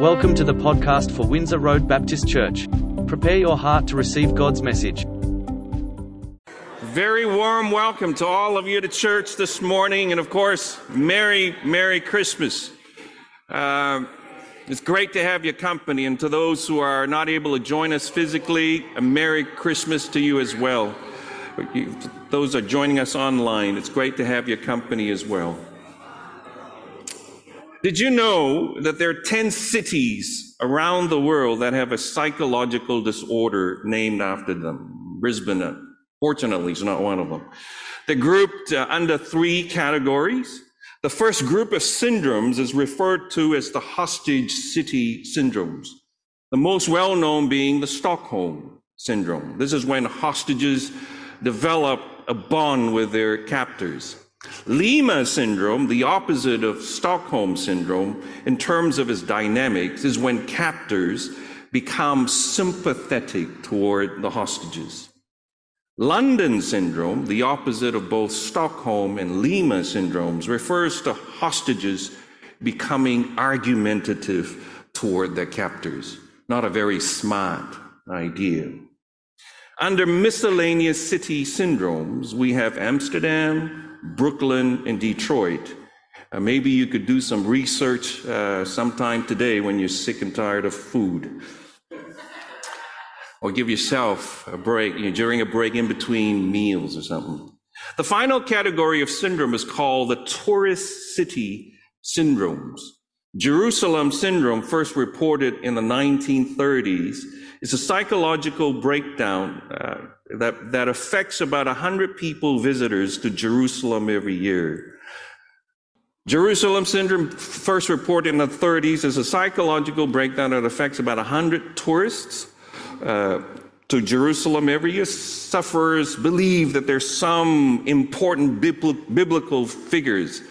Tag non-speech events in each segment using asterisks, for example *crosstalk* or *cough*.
Welcome to the podcast for Windsor Road Baptist Church. Prepare your heart to receive God's message. Very warm welcome to all of you to church this morning, and of course, Merry, Merry Christmas. Uh, it's great to have your company, and to those who are not able to join us physically, a Merry Christmas to you as well. Those are joining us online, it's great to have your company as well. Did you know that there are 10 cities around the world that have a psychological disorder named after them? Brisbane, fortunately, is not one of them. They're grouped uh, under three categories. The first group of syndromes is referred to as the hostage city syndromes. The most well known being the Stockholm syndrome. This is when hostages develop a bond with their captors. Lima syndrome, the opposite of Stockholm syndrome in terms of its dynamics, is when captors become sympathetic toward the hostages. London syndrome, the opposite of both Stockholm and Lima syndromes, refers to hostages becoming argumentative toward their captors. Not a very smart idea. Under miscellaneous city syndromes, we have Amsterdam, Brooklyn, and Detroit. Uh, maybe you could do some research uh, sometime today when you're sick and tired of food. Or give yourself a break you know, during a break in between meals or something. The final category of syndrome is called the tourist city syndromes. Jerusalem syndrome, first reported in the 1930s, is a psychological breakdown uh, that, that affects about 100 people visitors to Jerusalem every year. Jerusalem syndrome, first reported in the 30s, is a psychological breakdown that affects about 100 tourists uh, to Jerusalem every year. Sufferers believe that there's some important biblical figures,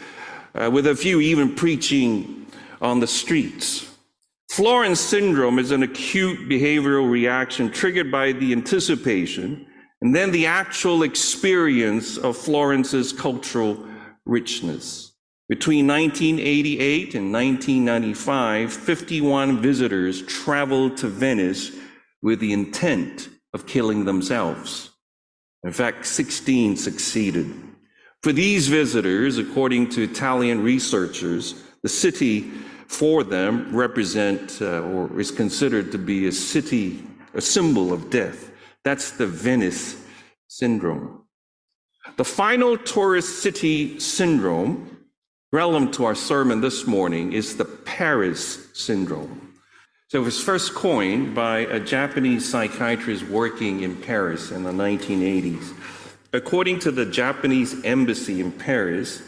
uh, with a few even preaching on the streets. Florence syndrome is an acute behavioral reaction triggered by the anticipation and then the actual experience of Florence's cultural richness. Between 1988 and 1995, 51 visitors traveled to Venice with the intent of killing themselves. In fact, 16 succeeded. For these visitors, according to Italian researchers, the city for them represent uh, or is considered to be a city, a symbol of death. That's the Venice syndrome. The final tourist city syndrome, relevant to our sermon this morning, is the Paris syndrome. So it was first coined by a Japanese psychiatrist working in Paris in the 1980s. According to the Japanese embassy in Paris,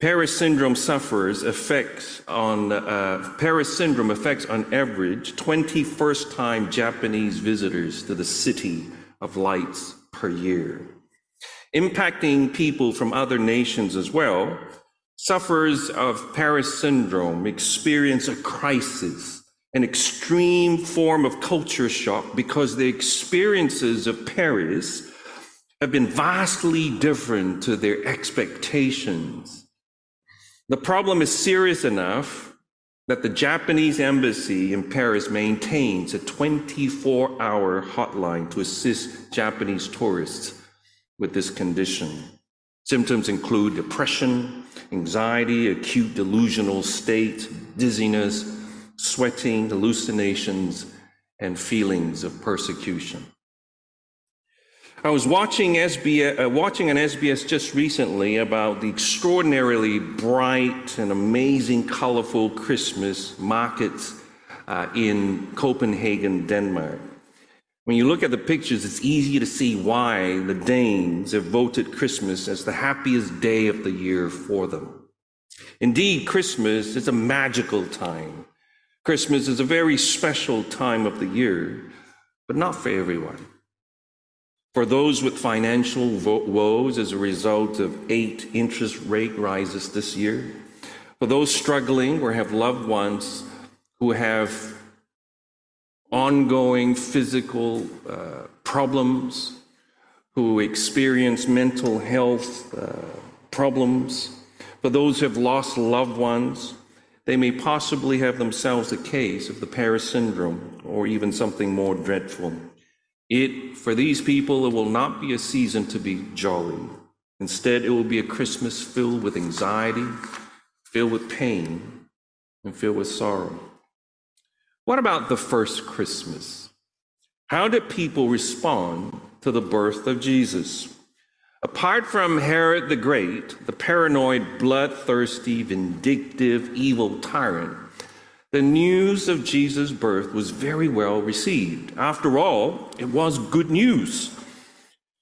Paris syndrome sufferers affects on uh, Paris syndrome affects on average 20 first-time Japanese visitors to the city of lights per year, impacting people from other nations as well. Sufferers of Paris syndrome experience a crisis, an extreme form of culture shock because the experiences of Paris have been vastly different to their expectations the problem is serious enough that the Japanese embassy in Paris maintains a 24 hour hotline to assist Japanese tourists with this condition. Symptoms include depression, anxiety, acute delusional state, dizziness, sweating, hallucinations, and feelings of persecution. I was watching SBS, uh, watching on SBS just recently about the extraordinarily bright and amazing, colorful Christmas markets uh, in Copenhagen, Denmark. When you look at the pictures, it's easy to see why the Danes have voted Christmas as the happiest day of the year for them. Indeed, Christmas is a magical time. Christmas is a very special time of the year, but not for everyone. For those with financial woes as a result of eight interest rate rises this year, for those struggling or have loved ones who have ongoing physical uh, problems, who experience mental health uh, problems, for those who have lost loved ones, they may possibly have themselves a case of the Paris syndrome or even something more dreadful. It, for these people, it will not be a season to be jolly. Instead, it will be a Christmas filled with anxiety, filled with pain, and filled with sorrow. What about the first Christmas? How did people respond to the birth of Jesus? Apart from Herod the Great, the paranoid, bloodthirsty, vindictive, evil tyrant, the news of Jesus' birth was very well received. After all, it was good news.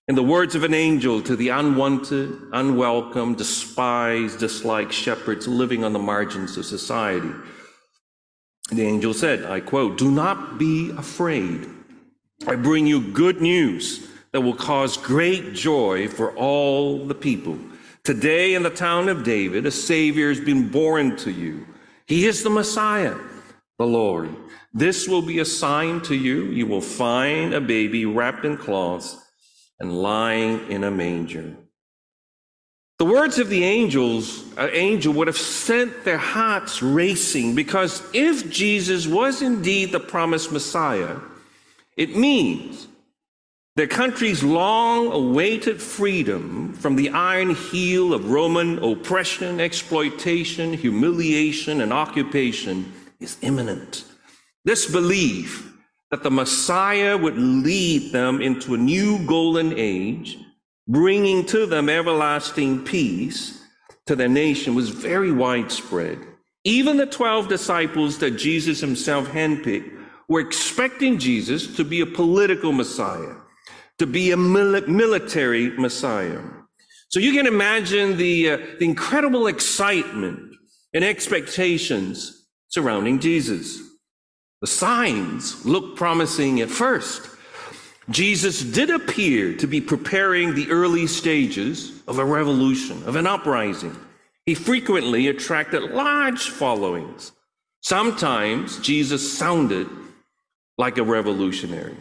In the words of an angel to the unwanted, unwelcome, despised, disliked shepherds living on the margins of society, the angel said, I quote, Do not be afraid. I bring you good news that will cause great joy for all the people. Today in the town of David, a Savior has been born to you. He is the Messiah, the Lord. This will be a sign to you. You will find a baby wrapped in cloths and lying in a manger. The words of the angels, uh, angel would have sent their hearts racing because if Jesus was indeed the promised Messiah, it means their country's long awaited freedom from the iron heel of Roman oppression, exploitation, humiliation, and occupation is imminent. This belief that the Messiah would lead them into a new golden age, bringing to them everlasting peace to their nation, was very widespread. Even the 12 disciples that Jesus himself handpicked were expecting Jesus to be a political Messiah, to be a military Messiah. So you can imagine the, uh, the incredible excitement and expectations surrounding Jesus. The signs looked promising at first. Jesus did appear to be preparing the early stages of a revolution, of an uprising. He frequently attracted large followings. Sometimes Jesus sounded like a revolutionary.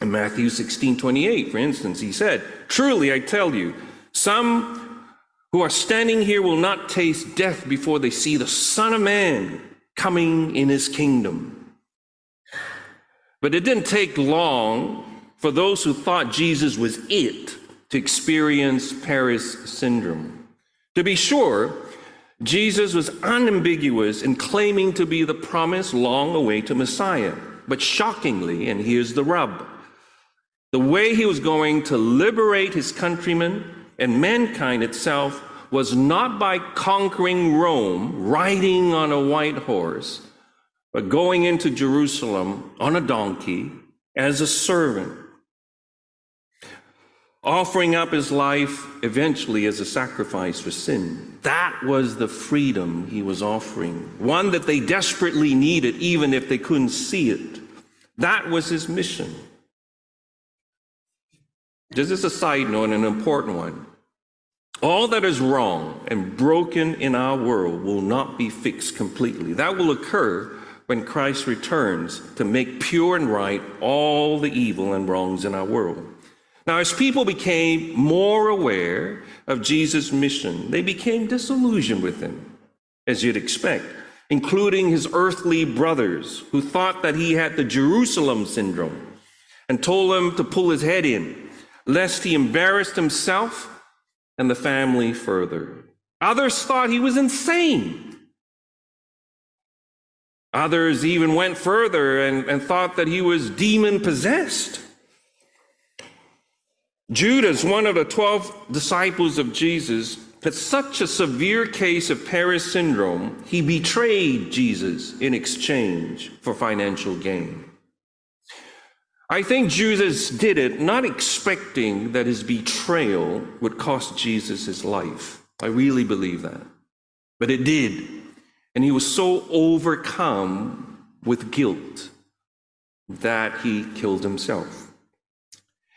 In Matthew 16 28, for instance, he said, Truly I tell you, some who are standing here will not taste death before they see the Son of Man coming in his kingdom. But it didn't take long for those who thought Jesus was it to experience Paris syndrome. To be sure, Jesus was unambiguous in claiming to be the promised long awaited Messiah. But shockingly, and here's the rub the way he was going to liberate his countrymen and mankind itself was not by conquering Rome, riding on a white horse, but going into Jerusalem on a donkey as a servant, offering up his life eventually as a sacrifice for sin. That was the freedom he was offering, one that they desperately needed, even if they couldn't see it. That was his mission. This is a side note, and an important one. All that is wrong and broken in our world will not be fixed completely. That will occur when Christ returns to make pure and right all the evil and wrongs in our world. Now, as people became more aware of Jesus' mission, they became disillusioned with him, as you'd expect, including his earthly brothers who thought that he had the Jerusalem syndrome and told him to pull his head in, lest he embarrassed himself and the family further. Others thought he was insane. Others even went further and, and thought that he was demon possessed. Judas, one of the 12 disciples of Jesus, had such a severe case of Paris syndrome, he betrayed Jesus in exchange for financial gain. I think Judas did it not expecting that his betrayal would cost Jesus his life. I really believe that. But it did. And he was so overcome with guilt that he killed himself.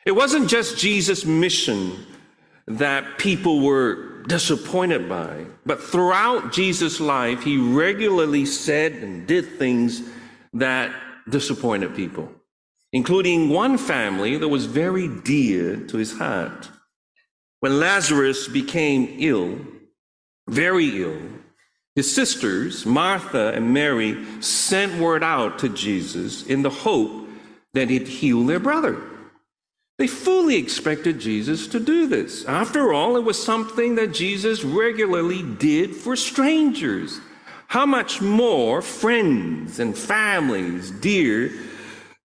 It wasn't just Jesus' mission that people were disappointed by, but throughout Jesus' life, he regularly said and did things that disappointed people including one family that was very dear to his heart. When Lazarus became ill, very ill, His sisters, Martha and Mary, sent word out to Jesus in the hope that he'd heal their brother. They fully expected Jesus to do this. After all, it was something that Jesus regularly did for strangers. How much more friends and families dear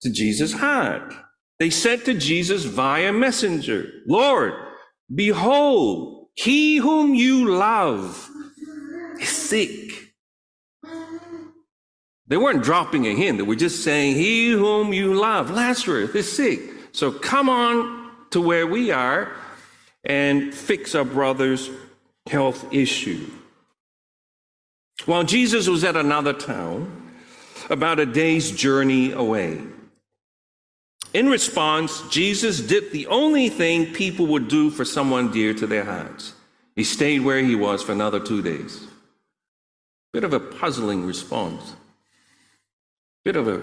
to Jesus' heart? They said to Jesus via messenger, Lord, behold, he whom you love is sick. They weren't dropping a hint. They were just saying, He whom you love, Lazarus, is sick. So come on to where we are and fix our brother's health issue. While Jesus was at another town, about a day's journey away. In response, Jesus did the only thing people would do for someone dear to their hearts. He stayed where he was for another two days. Bit of a puzzling response. Bit of a,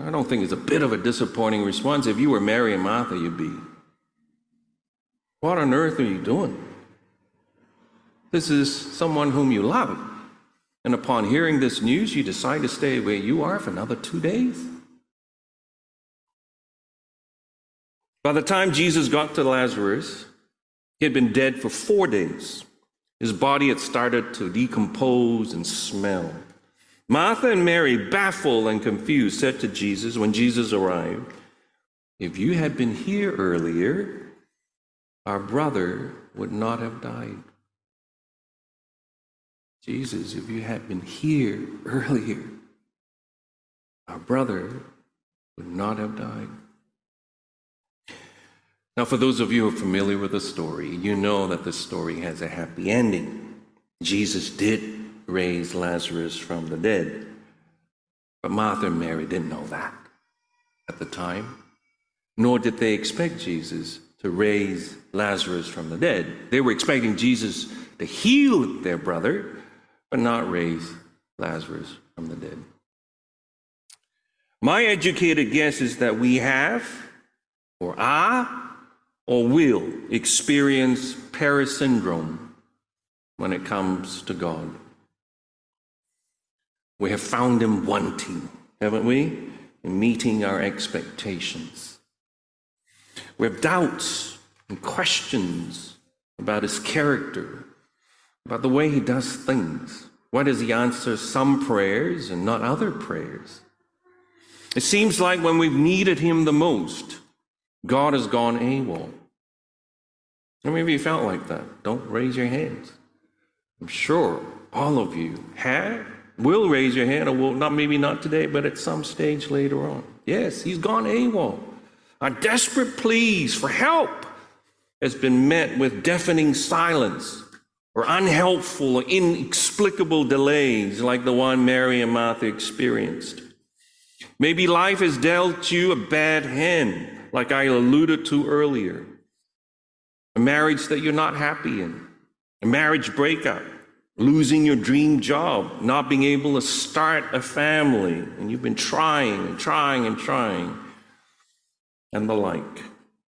I don't think it's a bit of a disappointing response. If you were Mary and Martha, you'd be, what on earth are you doing? This is someone whom you love. And upon hearing this news, you decide to stay where you are for another two days? By the time Jesus got to Lazarus, he had been dead for four days. His body had started to decompose and smell. Martha and Mary, baffled and confused, said to Jesus when Jesus arrived, If you had been here earlier, our brother would not have died. Jesus, if you had been here *laughs* earlier, our brother would not have died. Now, for those of you who are familiar with the story, you know that the story has a happy ending. Jesus did raise Lazarus from the dead. But Martha and Mary didn't know that at the time, nor did they expect Jesus to raise Lazarus from the dead. They were expecting Jesus to heal their brother, but not raise Lazarus from the dead. My educated guess is that we have, or are, or will experience Paris syndrome when it comes to God. We have found Him wanting, haven't we? In meeting our expectations. We have doubts and questions about His character, about the way He does things. Why does He answer some prayers and not other prayers? It seems like when we've needed Him the most, God has gone AWOL. How many of you felt like that? Don't raise your hands. I'm sure all of you have, will raise your hand, or will not, maybe not today, but at some stage later on. Yes, he's gone AWOL. Our desperate pleas for help has been met with deafening silence or unhelpful or inexplicable delays like the one Mary and Martha experienced. Maybe life has dealt you a bad hand like I alluded to earlier. A marriage that you're not happy in, a marriage breakup, losing your dream job, not being able to start a family, and you've been trying and trying and trying, and the like.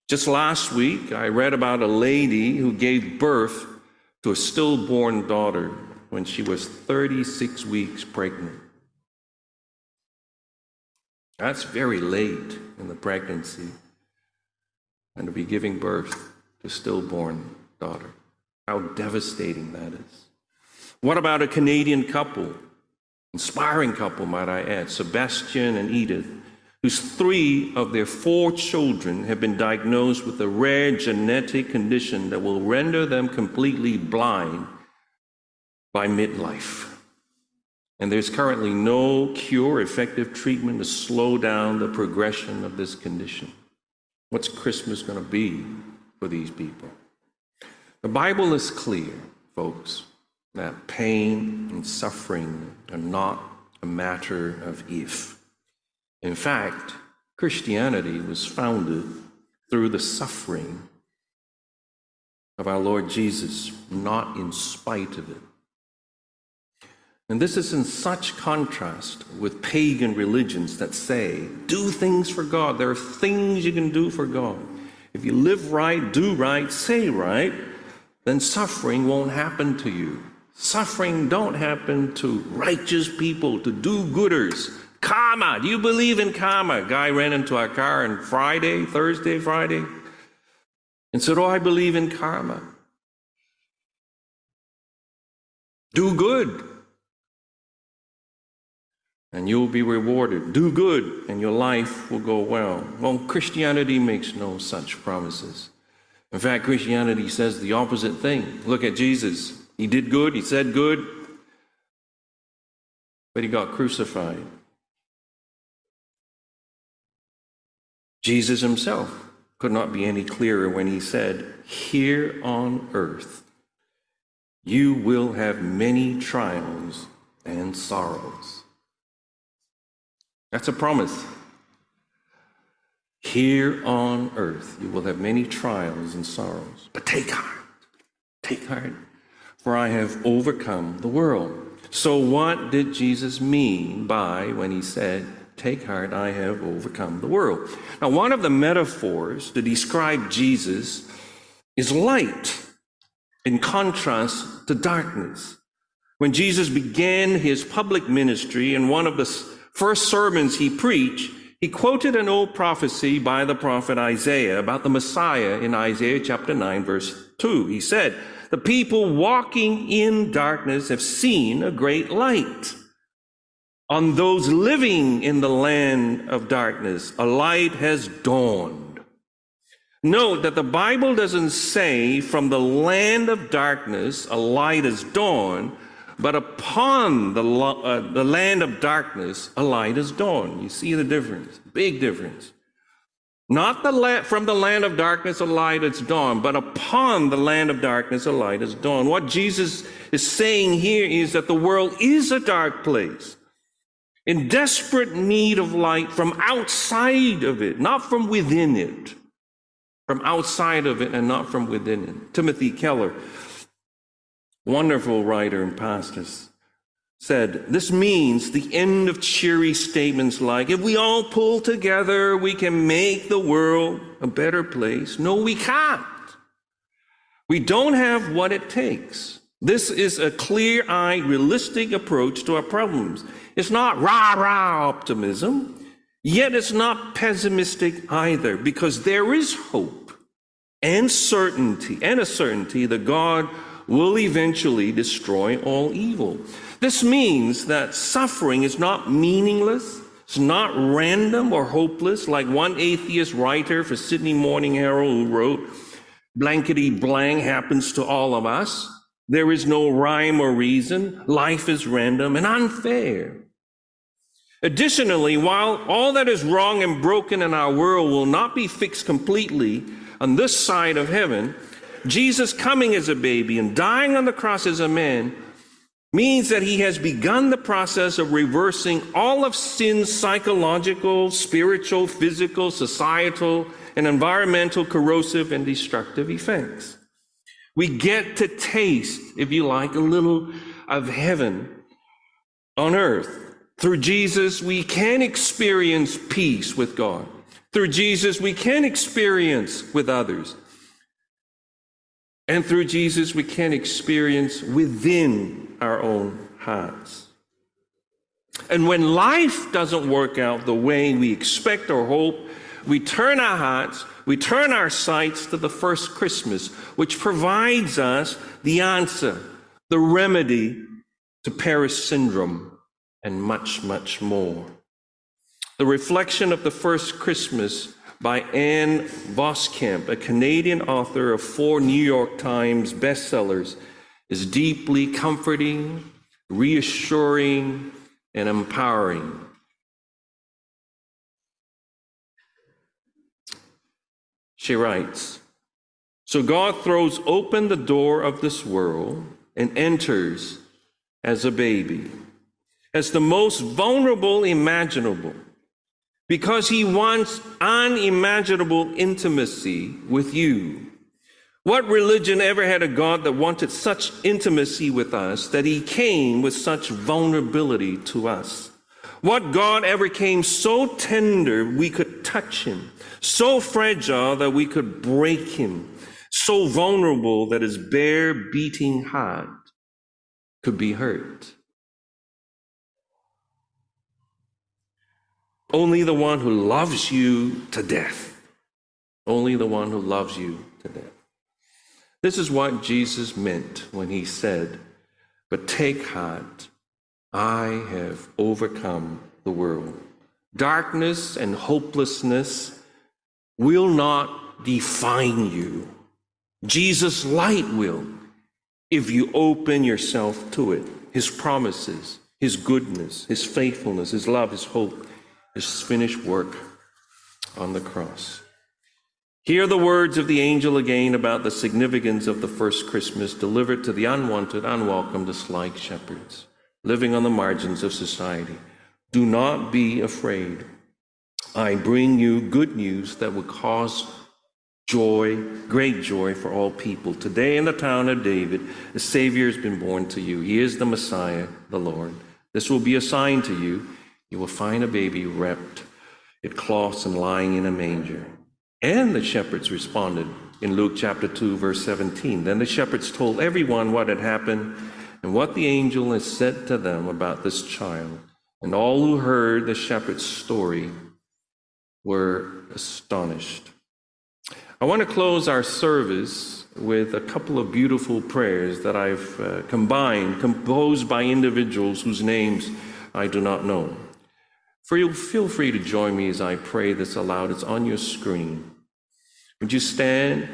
Just last week, I read about a lady who gave birth to a stillborn daughter when she was 36 weeks pregnant. That's very late in the pregnancy and to be giving birth to stillborn daughter. How devastating that is. What about a Canadian couple, inspiring couple, might I add, Sebastian and Edith, whose three of their four children have been diagnosed with a rare genetic condition that will render them completely blind by midlife. And there's currently no cure, effective treatment to slow down the progression of this condition. What's Christmas going to be for these people? The Bible is clear, folks, that pain and suffering are not a matter of if. In fact, Christianity was founded through the suffering of our Lord Jesus, not in spite of it. And this is in such contrast with pagan religions that say, do things for God. There are things you can do for God. If you live right, do right, say right, then suffering won't happen to you. Suffering don't happen to righteous people, to do-gooders. Karma. Do you believe in karma? Guy ran into our car on Friday, Thursday, Friday, and said, Oh, I believe in karma. Do good, and you'll be rewarded. Do good, and your life will go well. Well, Christianity makes no such promises. In fact, Christianity says the opposite thing. Look at Jesus. He did good, he said good, but he got crucified. Jesus himself could not be any clearer when he said, Here on earth, you will have many trials and sorrows. That's a promise. Here on earth, you will have many trials and sorrows. But take heart, take heart, for I have overcome the world. So, what did Jesus mean by when he said, Take heart, I have overcome the world? Now, one of the metaphors to describe Jesus is light in contrast to darkness. When Jesus began his public ministry in one of the first sermons he preached, he quoted an old prophecy by the prophet Isaiah about the Messiah in Isaiah chapter 9, verse 2. He said, The people walking in darkness have seen a great light. On those living in the land of darkness, a light has dawned. Note that the Bible doesn't say from the land of darkness a light has dawned, but upon the, uh, the land of darkness a light has dawned. You see the difference, big difference. Not the la- from the land of darkness a light has dawned, but upon the land of darkness a light has dawned. What Jesus is saying here is that the world is a dark place, in desperate need of light from outside of it, not from within it. From outside of it and not from within it. Timothy Keller wonderful writer and pastor, said, This means the end of cheery statements like, if we all pull together, we can make the world a better place. No, we can't. We don't have what it takes. This is a clear eyed, realistic approach to our problems. It's not rah rah optimism, yet it's not pessimistic either, because there is hope and certainty, and a certainty that God will eventually destroy all evil. This means that suffering is not meaningless, it's not random or hopeless, like one atheist writer for Sydney Morning Herald who wrote, blankety blank happens to all of us. There is no rhyme or reason. Life is random and unfair. Additionally, while all that is wrong and broken in our world will not be fixed completely on this side of heaven, Jesus coming as a baby and dying on the cross as a man means that he has begun the process of reversing all of sin's psychological, spiritual, physical, societal, and environmental corrosive and destructive effects. We get to taste, if you like, a little of heaven on earth. Through Jesus, we can experience peace with God. Through Jesus, we can experience with others. And through Jesus, we can experience within our own hearts. And when life doesn't work out the way we expect or hope, we turn our hearts, we turn our sights to the first Christmas, which provides us the answer, the remedy to Paris syndrome, and much, much more. The reflection of the first Christmas by Ann Voskamp, a Canadian author of four New York Times bestsellers, is deeply comforting, reassuring, and empowering. She writes So God throws open the door of this world and enters as a baby, as the most vulnerable imaginable because he wants unimaginable intimacy with you. What religion ever had a God that wanted such intimacy with us that he came with such vulnerability to us? What God ever came so tender we could touch him, so fragile that we could break him, so vulnerable that his bare beating heart could be hurt. Only the one who loves you to death. Only the one who loves you to death. This is what Jesus meant when he said, But take heart, I have overcome the world. Darkness and hopelessness will not define you. Jesus' light will, if you open yourself to it. His promises, His goodness, His faithfulness, His love, His hope, His finished work on the cross. Hear the words of the angel again about the significance of the first Christmas delivered to the unwanted, unwelcome, disliked shepherds living on the margins of society. Do not be afraid. I bring you good news that will cause joy, great joy for all people. Today in the town of David, a Savior has been born to you. He is the Messiah, the Lord. This will be a sign to you. You will find a baby wrapped in cloths and lying in a manger. And the shepherds responded in Luke chapter 2, verse 17. Then the shepherds told everyone what had happened and what the angel had said to them about this child. And all who heard the shepherd's story were astonished. I want to close our service with a couple of beautiful prayers that I've uh, combined, composed by individuals whose names I do not know. For you, feel free to join me as I pray this aloud. It's on your screen. Would you stand?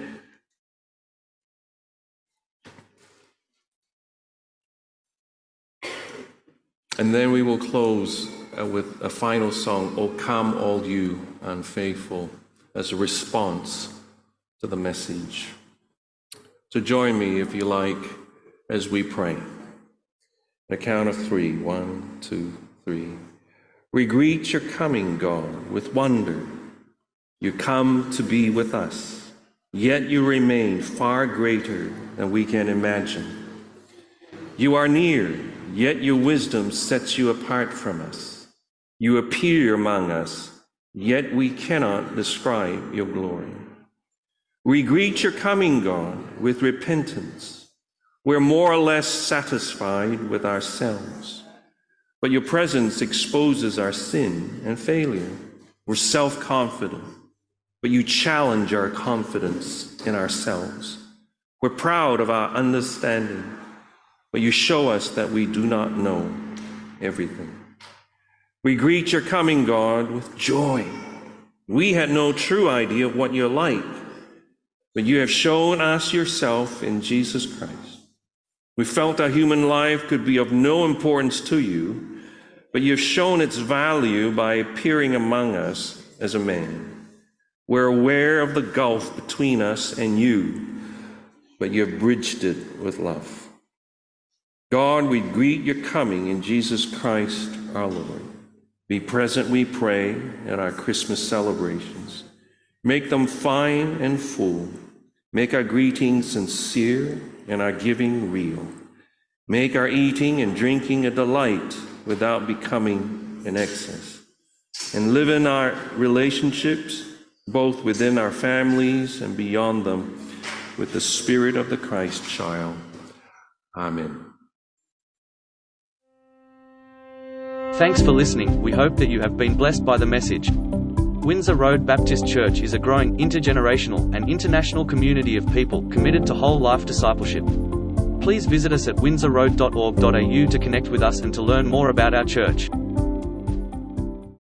And then we will close uh, with a final song, O Come All You Unfaithful, as a response to the message. So join me, if you like, as we pray. A count of three: one, two, three. We greet your coming, God, with wonder. You come to be with us, yet you remain far greater than we can imagine. You are near, yet your wisdom sets you apart from us. You appear among us, yet we cannot describe your glory. We greet your coming, God, with repentance. We're more or less satisfied with ourselves, but your presence exposes our sin and failure. We're self confident, but you challenge our confidence in ourselves. We're proud of our understanding, but you show us that we do not know everything. We greet your coming, God, with joy. We had no true idea of what you're like, but you have shown us yourself in Jesus Christ. We felt our human life could be of no importance to you, but you've shown its value by appearing among us as a man. We're aware of the gulf between us and you, but you have bridged it with love. God, we greet your coming in Jesus Christ our Lord. Be present, we pray, at our Christmas celebrations. Make them fine and full. Make our greetings sincere and our giving real. Make our eating and drinking a delight without becoming an excess. And live in our relationships, both within our families and beyond them, with the spirit of the Christ child. Amen. Thanks for listening. We hope that you have been blessed by the message. Windsor Road Baptist Church is a growing intergenerational and international community of people committed to whole life discipleship. Please visit us at windsorroad.org.au to connect with us and to learn more about our church.